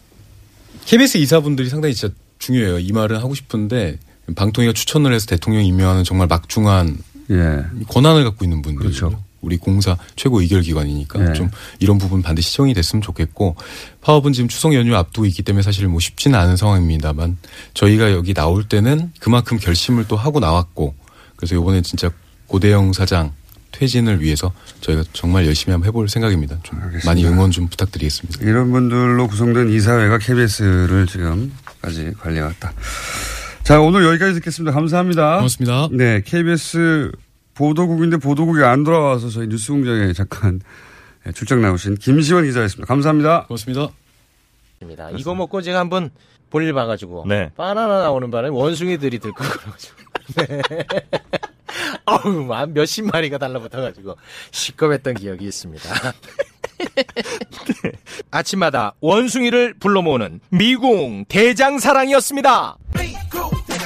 KBS 이사분들이 상당히 진짜 중요해요. 이 말은 하고 싶은데 방통위가 추천을 해서 대통령 임명하는 정말 막중한 예. 권한을 갖고 있는 분들. 그렇죠. 우리 공사 최고 의결 기관이니까 네. 좀 이런 부분 반드시 시정이 됐으면 좋겠고 파업은 지금 추석 연휴 앞두고 있기 때문에 사실 뭐 쉽지는 않은 상황입니다만 저희가 여기 나올 때는 그만큼 결심을 또 하고 나왔고 그래서 이번에 진짜 고대영 사장 퇴진을 위해서 저희가 정말 열심히 한번 해볼 생각입니다. 좀 많이 응원 좀 부탁드리겠습니다. 이런 분들로 구성된 이사회가 KBS를 지금까지 관리해왔다. 자, 오늘 여기까지 듣겠습니다. 감사합니다. 고맙습니다. 네, KBS 보도국인데 보도국이 안 돌아와서 저희 뉴스 공장에 잠깐 예, 출장 나오신 김시원 기자였습니다. 감사합니다. 고맙습니다. 이거 먹고 제가 한번 볼일 봐가지고 네. 바나나 나오는 바람에 원숭이들이 들고 그래가지고 네. 어우 만 몇십 마리가 달라붙어가지고 시겁했던 기억이 있습니다. 아침마다 원숭이를 불러 모으는 미궁 대장사랑이었습니다.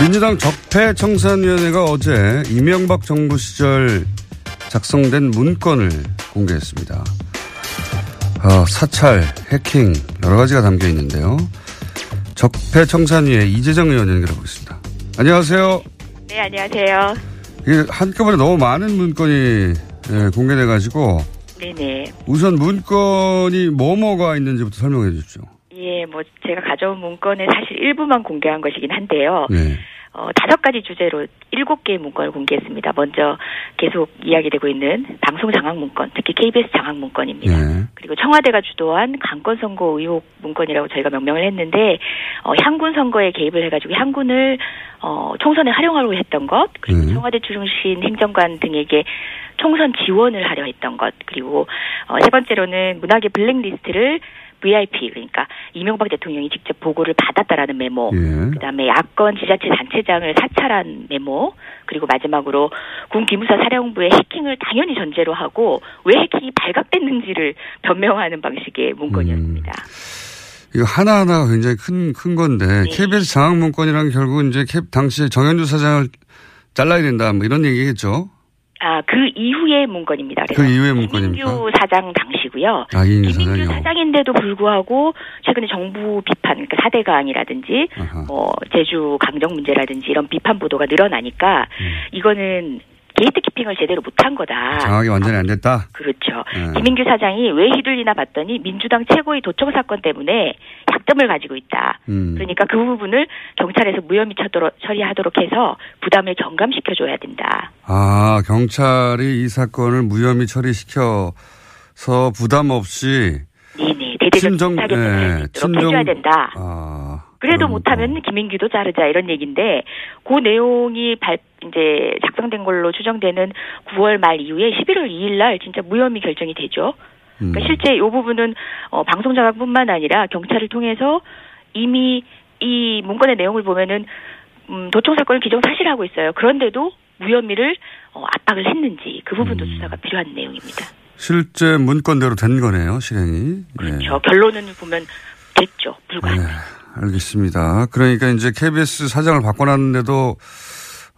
민주당 적폐청산위원회가 어제 이명박 정부 시절 작성된 문건을 공개했습니다. 어, 사찰, 해킹 여러 가지가 담겨 있는데요. 적폐청산위의 이재정 의원 연결하고 있습니다. 안녕하세요. 네, 안녕하세요. 이게 한꺼번에 너무 많은 문건이 예, 공개돼 가지고 네네. 우선 문건이 뭐뭐가 있는지부터 설명해 주십시오. 예, 뭐, 제가 가져온 문건은 사실 일부만 공개한 것이긴 한데요. 네. 어, 다섯 가지 주제로 일곱 개의 문건을 공개했습니다. 먼저 계속 이야기되고 있는 방송 장악 문건, 특히 KBS 장악 문건입니다. 네. 그리고 청와대가 주도한 강권 선거 의혹 문건이라고 저희가 명명을 했는데 어, 향군 선거에 개입을 해가지고 향군을 어, 총선에 활용하려고 했던 것, 그리고 청와대 출신 행정관 등에게 총선 지원을 하려 했던 것, 그리고 어, 세 번째로는 문학의 블랙리스트를 VIP 그러니까 이명박 대통령이 직접 보고를 받았다라는 메모, 예. 그다음에 야권 지자체 단체장을 사찰한 메모, 그리고 마지막으로 군 기무사 사령부의 해킹을 당연히 전제로 하고 왜 해킹이 발각됐는지를 변명하는 방식의 문건이었습니다. 이거 하나하나가 굉장히 큰, 큰 건데, 네. KBS 장학 문건이랑 결국 이제 당시 정현주 사장을 잘라야 된다, 뭐 이런 얘기겠죠? 아, 그 이후의 문건입니다. 그 이후의 문건입니까? 김민규 사장 당시고요. 아, 김민규. 사장인데도 불구하고 최근에 정부 비판, 그러니까 사대강이라든지 뭐 제주 강정 문제라든지 이런 비판 보도가 늘어나니까 이거는 게이트키핑을 제대로 못한 거다. 장학이 완전히 안 됐다? 그렇죠. 네. 김민규 사장이 왜 휘둘리나 봤더니 민주당 최고의 도청 사건 때문에 약점을 가지고 있다. 음. 그러니까 그 부분을 경찰에서 무혐의 처리하도록 해서 부담을 경감시켜 줘야 된다. 아, 경찰이 이 사건을 무혐의 처리시켜서 부담 없이 네네 대대적 친정- 사격을 네, 친정- 해줘야 된다. 아, 그래도 못하면 김민규도 자르자 이런 얘기인데 그 내용이 발 이제 작성된 걸로 추정되는 9월 말 이후에 11월 2일 날 진짜 무혐의 결정이 되죠. 음. 그러니까 실제 이 부분은 어, 방송 자각뿐만 아니라 경찰을 통해서 이미 이 문건의 내용을 보면은 음, 도청 사건을 기정 사실하고 있어요. 그런데도 무혐의를 어, 압박을 했는지 그 부분도 음. 수사가 필요한 내용입니다. 실제 문건대로 된 거네요, 실행이. 네. 저 결론은 보면 됐죠. 불과. 네, 알겠습니다. 그러니까 이제 KBS 사장을 바꿔놨는데도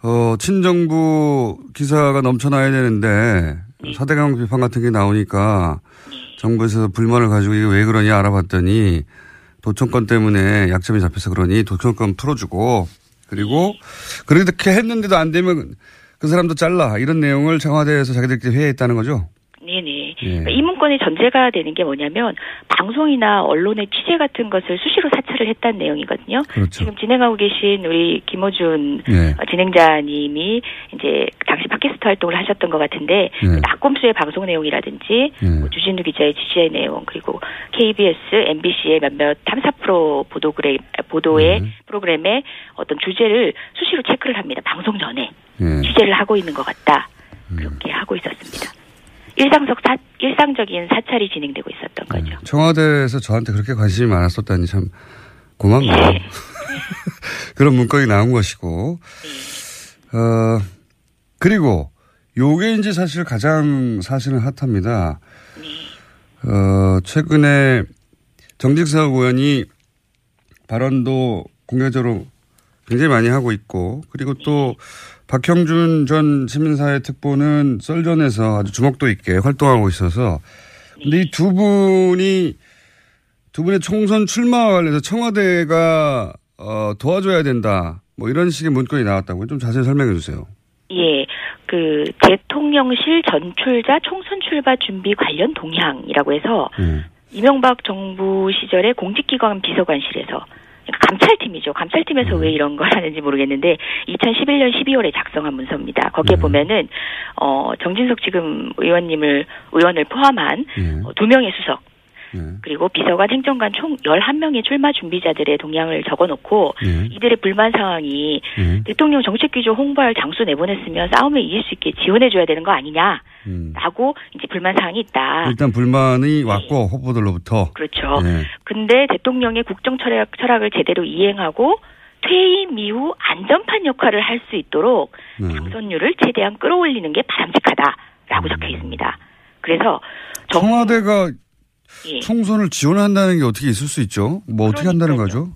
어, 친정부 기사가 넘쳐나야 되는데 사대강 비판 같은 게 나오니까 정부에서 불만을 가지고 이게 왜 그러냐 알아봤더니 도청권 때문에 약점이 잡혀서 그러니 도청권 풀어주고 그리고 그렇게 했는데도 안 되면 그 사람도 잘라 이런 내용을 청와대에서 자기들끼리 회의했다는 거죠. 네네. 예. 그러니까 이 문건의 전제가 되는 게 뭐냐면 방송이나 언론의 취재 같은 것을 수시로 사찰을 했다는 내용이거든요. 그렇죠. 지금 진행하고 계신 우리 김호준 예. 어, 진행자님이 이제 당시 팟캐스트 활동을 하셨던 것 같은데 예. 그 낙곰수의 방송 내용이라든지 예. 뭐 주진우 기자의 취재 내용 그리고 KBS, MBC의 몇몇 탐사 프로 보도 그래 보도의 예. 프로그램의 어떤 주제를 수시로 체크를 합니다. 방송 전에 예. 취재를 하고 있는 것 같다. 음. 그렇게 하고 있었습니다. 일상적 사, 일상적인 사찰이 진행되고 있었던 거죠. 청와대에서 저한테 그렇게 관심이 많았었다니 참 고맙네요. 예. 그런 문건이 나온 것이고, 어, 그리고 요게 이제 사실 가장 사실은 핫합니다. 어, 최근에 정직석 의원이 발언도 공개적으로 굉장히 많이 하고 있고, 그리고 또 박형준 전 시민사회 특보는 썰전에서 아주 주목도 있게 활동하고 있어서, 근데 이 두 분이 두 분의 총선 출마와 관련해서 청와대가 어, 도와줘야 된다. 뭐 이런 식의 문건이 나왔다고요. 좀 자세히 설명해 주세요. 예, 그 대통령실 전출자 총선 출마 준비 관련 동향이라고 해서 음. 이명박 정부 시절에 공직기관 비서관실에서 감찰팀이죠. 감찰팀에서 왜 이런 걸 하는지 모르겠는데 2011년 12월에 작성한 문서입니다. 거기에 보면은 어 정진석 지금 의원님을 의원을 포함한 어, 두 명의 수석 그리고 비서관 행정관 총 11명의 출마 준비자들의 동향을 적어놓고 이들의 불만 사항이 대통령 정책 기조 홍보할 장소 내보냈으면 싸움에 이길 수 있게 지원해줘야 되는 거 아니냐 라고 이제 불만 사항이 있다. 일단 불만이 왔고 후보들로부터. 그렇죠. 네. 근데 대통령의 국정 철학, 철학을 제대로 이행하고 퇴임 이후 안전판 역할을 할 수 있도록 네. 당선율을 최대한 끌어올리는 게 바람직하다라고 적혀 있습니다. 그래서 청와대가 예. 총선을 지원한다는 게 어떻게 있을 수 있죠? 뭐 어떻게 한다는 거죠?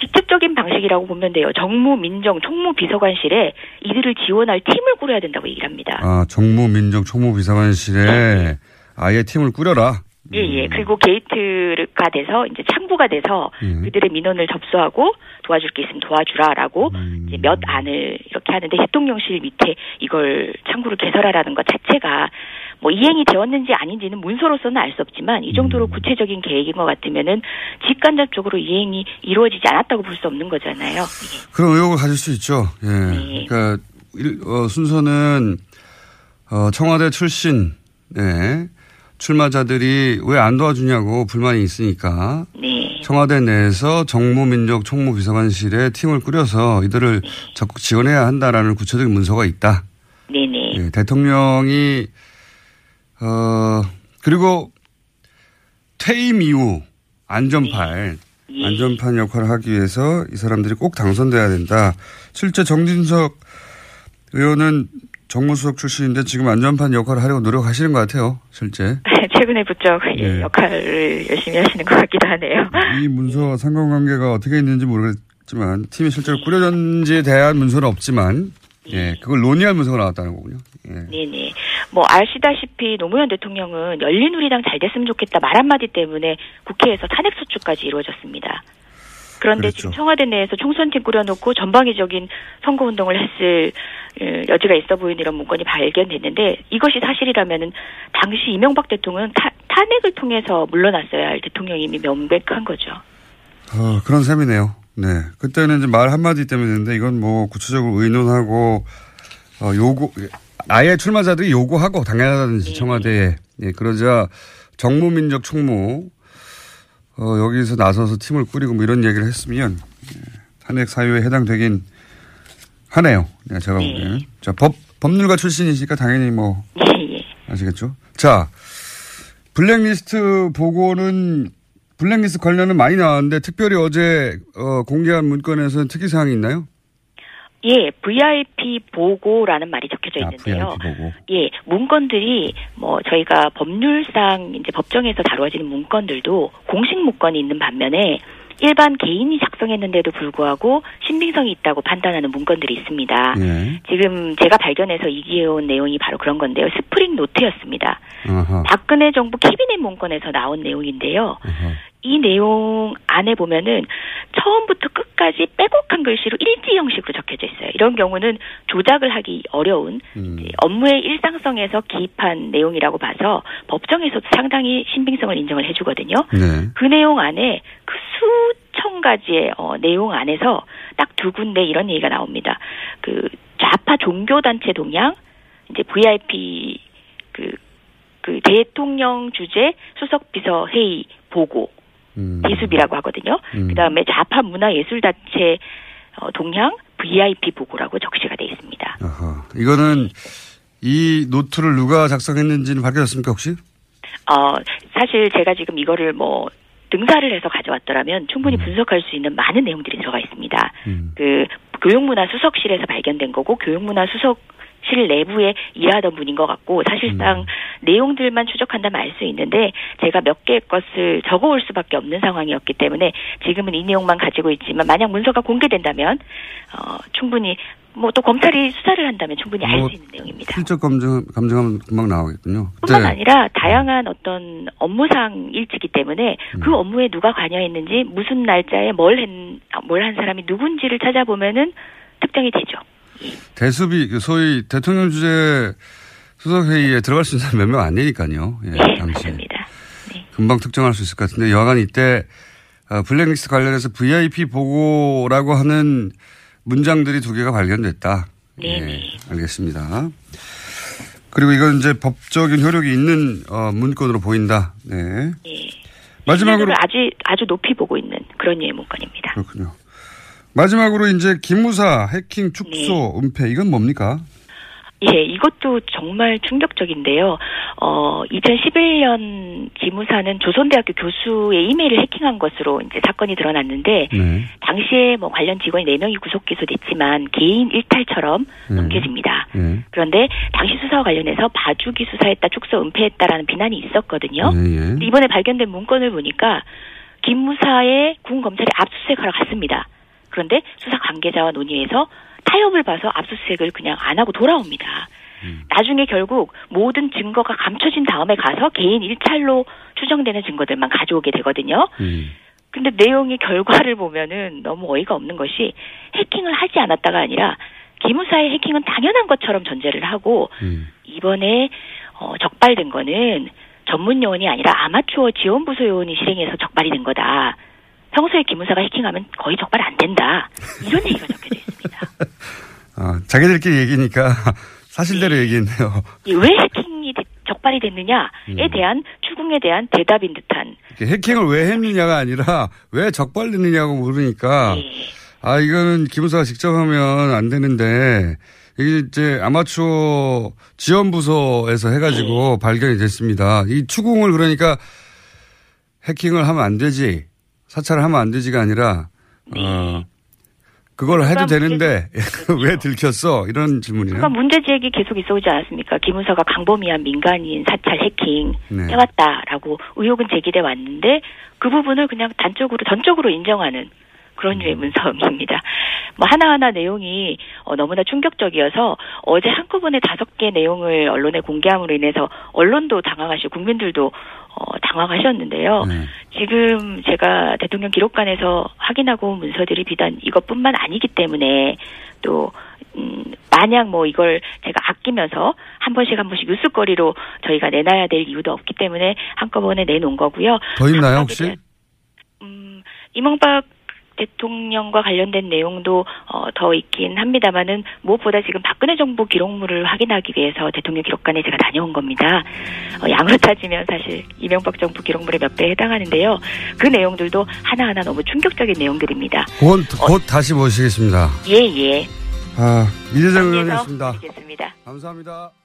직접적인 방식이라고 보면 돼요. 정무, 민정, 총무 비서관실에 이들을 지원할 팀을 꾸려야 된다고 얘기를 합니다. 아, 정무, 민정, 총무, 비서관실에 아예 팀을 꾸려라. 예, 예. 그리고 게이트가 돼서 이제 창구가 돼서 음. 그들의 민원을 접수하고 도와줄 게 있으면 도와주라라고 음. 이제 몇 안을 이렇게 하는데 대통령실 밑에 이걸 창구를 개설하라는 것 자체가 뭐 이행이 되었는지 아닌지는 문서로서는 알 수 없지만 이 정도로 음. 구체적인 계획인 것 같으면은 직간접적으로 이행이 이루어지지 않았다고 볼 수 없는 거잖아요. 그런 의혹을 가질 수 있죠. 예. 네. 그러니까 일- 어, 순서는 어, 청와대 출신 네. 출마자들이 왜 안 도와주냐고 불만이 있으니까 네. 청와대 내에서 정무민족 총무비서관실에 팀을 꾸려서 이들을 적극 지원해야 한다라는 구체적인 문서가 있다. 네네. 예, 대통령이 어 그리고 퇴임 이후 안전팔 예. 안전판 역할을 하기 위해서 이 사람들이 꼭 당선돼야 된다. 실제 정진석 의원은 정무수석 출신인데 지금 안전판 역할을 하려고 노력하시는 것 같아요. 실제 최근에 부쩍 예, 네. 역할을 열심히 하시는 것 같기도 하네요. 이 문서 상관관계가 어떻게 있는지 모르겠지만 팀이 실제로 꾸려졌는지에 대한 문서는 없지만 예 그걸 논의할 문서가 나왔다는 거군요. 예. 네네. 뭐 아시다시피 노무현 대통령은 열린우리당 잘 됐으면 좋겠다 말 한마디 때문에 국회에서 탄핵 소추까지 이루어졌습니다. 그런데 지금 청와대 내에서 총선팀 꾸려놓고 전방위적인 선거운동을 했을 어, 여지가 있어 보이는 이런 문건이 발견됐는데 이것이 사실이라면은 당시 이명박 대통령은 타, 탄핵을 통해서 물러났어야 할 대통령임이 명백한 거죠. 어, 그런 셈이네요. 네. 그때는 이제 말 한마디 때문에 했는데 이건 뭐 구체적으로 의논하고, 어, 요구, 아예 출마자들이 요구하고 당연하다든지 청와대에. 예, 그러자 정무민족 총무, 어, 여기서 나서서 팀을 꾸리고 뭐 이런 얘기를 했으면, 예, 탄핵 사유에 해당되긴 하네요. 네, 제가 보기에는. 자, 법, 법률가 출신이시니까 당연히 뭐, 아시겠죠? 자, 블랙리스트 보고는 블랙리스트 관련은 많이 나왔는데 특별히 어제 어, 공개한 문건에서는 특이사항이 있나요? 예, VIP 보고라는 말이 적혀져 아, 있는데요. 보고. 예, 문건들이 뭐 저희가 법률상 이제 법정에서 다루어지는 문건들도 공식 문건이 있는 반면에 일반 개인이 작성했는데도 불구하고 신빙성이 있다고 판단하는 문건들이 있습니다. 예. 지금 제가 발견해서 이기해온 내용이 바로 그런 건데요. 스프링 노트였습니다. 아하. 박근혜 정부 캐비넷 문건에서 나온 내용인데요. 이 내용 안에 보면은 처음부터 끝까지 빼곡한 글씨로 일지 형식으로 적혀져 있어요. 이런 경우는 조작을 하기 어려운 이제 업무의 일상성에서 기입한 내용이라고 봐서 법정에서도 상당히 신빙성을 인정을 해주거든요. 네. 그 내용 안에 그 수천 가지의 어, 내용 안에서 딱 두 군데 이런 얘기가 나옵니다. 그 좌파 종교 단체 동향, 이제 VIP 그, 그 대통령 주재 수석 비서 회의 보고 대수비라고 하거든요. 음. 그다음에 좌파 문화 예술 단체 어, 동향 VIP 보고라고 적시가 돼 있습니다. 아하. 이거는 이 노트를 누가 작성했는지는 밝혀졌습니까 혹시? 어, 사실 제가 지금 이거를 뭐 등사를 해서 가져왔더라면 충분히 분석할 수 있는 많은 내용들이 들어가 있습니다. 그 교육문화 수석실에서 발견된 거고 교육문화 수석 실 내부에 일하던 분인 것 같고 사실상 내용들만 추적한다면 알 수 있는데 제가 몇 개의 것을 적어올 수밖에 없는 상황이었기 때문에 지금은 이 내용만 가지고 있지만 만약 문서가 공개된다면 어, 충분히 뭐또 검찰이 수사를 한다면 충분히 알수 뭐 있는 내용입니다. 실적 검증 감증하면 금방 나오겠군요. 뿐만 네. 아니라 다양한 어떤 업무상 일치기 때문에 음. 그 업무에 누가 관여했는지 무슨 날짜에 뭘 한 뭘한 사람이 누군지를 찾아보면은 특정이 되죠. 대수비 그 소위 대통령 주재 수석회의에 들어갈 수 있는 몇 명 안 되니까요. 예, 네, 당시 맞습니다. 금방 특정할 수 있을 것 같은데 여하간 이때 어, 블랙리스트 관련해서 VIP 보고라고 하는 문장들이 두 개가 발견됐다. 예, 알겠습니다. 그리고 이건 이제 법적인 효력이 있는 어, 문건으로 보인다. 네. 마지막으로 신뢰도를 아주 아주 높이 보고 있는 그런 류의 문건입니다. 그렇군요. 마지막으로 이제 김무사 해킹 축소 네. 은폐 이건 뭡니까? 예, 이것도 정말 충격적인데요. 어, 2011년 기무사는 조선대학교 교수의 이메일을 해킹한 것으로 이제 사건이 드러났는데 네. 당시에 뭐 관련 직원이 4명이 구속 기소됐지만 개인 일탈처럼 네. 넘겨집니다. 예. 그런데 당시 수사와 관련해서 봐주기 수사했다, 축소 은폐했다라는 비난이 있었거든요. 예, 예. 이번에 발견된 문건을 보니까 김무사의 군 검찰이 압수수색하러 갔습니다. 그런데 수사 관계자와 논의해서 타협을 봐서 압수수색을 그냥 안 하고 돌아옵니다. 나중에 결국 모든 증거가 감춰진 다음에 가서 개인 일찰로 추정되는 증거들만 가져오게 되거든요. 근데 내용의 결과를 보면은 너무 어이가 없는 것이 해킹을 하지 않았다가 아니라 기무사의 해킹은 당연한 것처럼 전제를 하고 이번에 어, 적발된 거는 전문 요원이 아니라 아마추어 지원부서 요원이 실행해서 적발이 된 거다. 평소에 기무사가 해킹하면 거의 적발 안 된다. 이런 얘기가 적혀져 있습니다. 아, 자기들끼리 얘기니까 사실대로 얘기했네요. 이왜 해킹이 되- 적발이 됐느냐에 대한 추궁에 대한 대답인 듯한 해킹을 왜 했느냐가 아니라 왜 적발됐느냐고 물으니까 아 이거는 기무사가 직접 하면 안 되는데 이게 이제 아마추어 지원 부서에서 해가지고 발견이 됐습니다. 이 추궁을 그러니까 해킹을 하면 안 되지 사찰을 하면 안 되지가 아니라 어 그걸 해도 되는데 왜 들켰어 이런 질문이네요. 그러니까 문제 제기 계속 있어오지 않았습니까? 기무사가 강범위한 민간인 사찰 해킹 네. 해왔다라고 의혹은 제기돼 왔는데 그 부분을 그냥 단적으로 전적으로 인정하는 그런 류의 문서입니다. 뭐 하나하나 내용이 어, 너무나 충격적이어서 어제 한꺼번에 다섯 개 내용을 언론에 공개함으로 인해서 언론도 당황하시고 국민들도 어, 당황하셨는데요. 지금 제가 대통령 기록관에서 확인하고 온 문서들이 비단 이것뿐만 아니기 때문에 또 음, 마냥 뭐 이걸 제가 아끼면서 한 번씩 한 번씩 뉴스거리로 저희가 내놔야 될 이유도 없기 때문에 한꺼번에 내놓은 거고요. 더 있나요 혹시? 이명박 대통령과 관련된 내용도 어, 더 있긴 합니다만은 무엇보다 지금 박근혜 정부 기록물을 확인하기 위해서 대통령 기록관에 제가 다녀온 겁니다. 어, 양으로 따지면 사실 이명박 정부 기록물의 몇 배에 해당하는데요. 그 내용들도 하나하나 너무 충격적인 내용들입니다. 곧, 곧 다시 모시겠습니다. 예, 예. 아, 이재정 의원이었습니다. 감사합니다.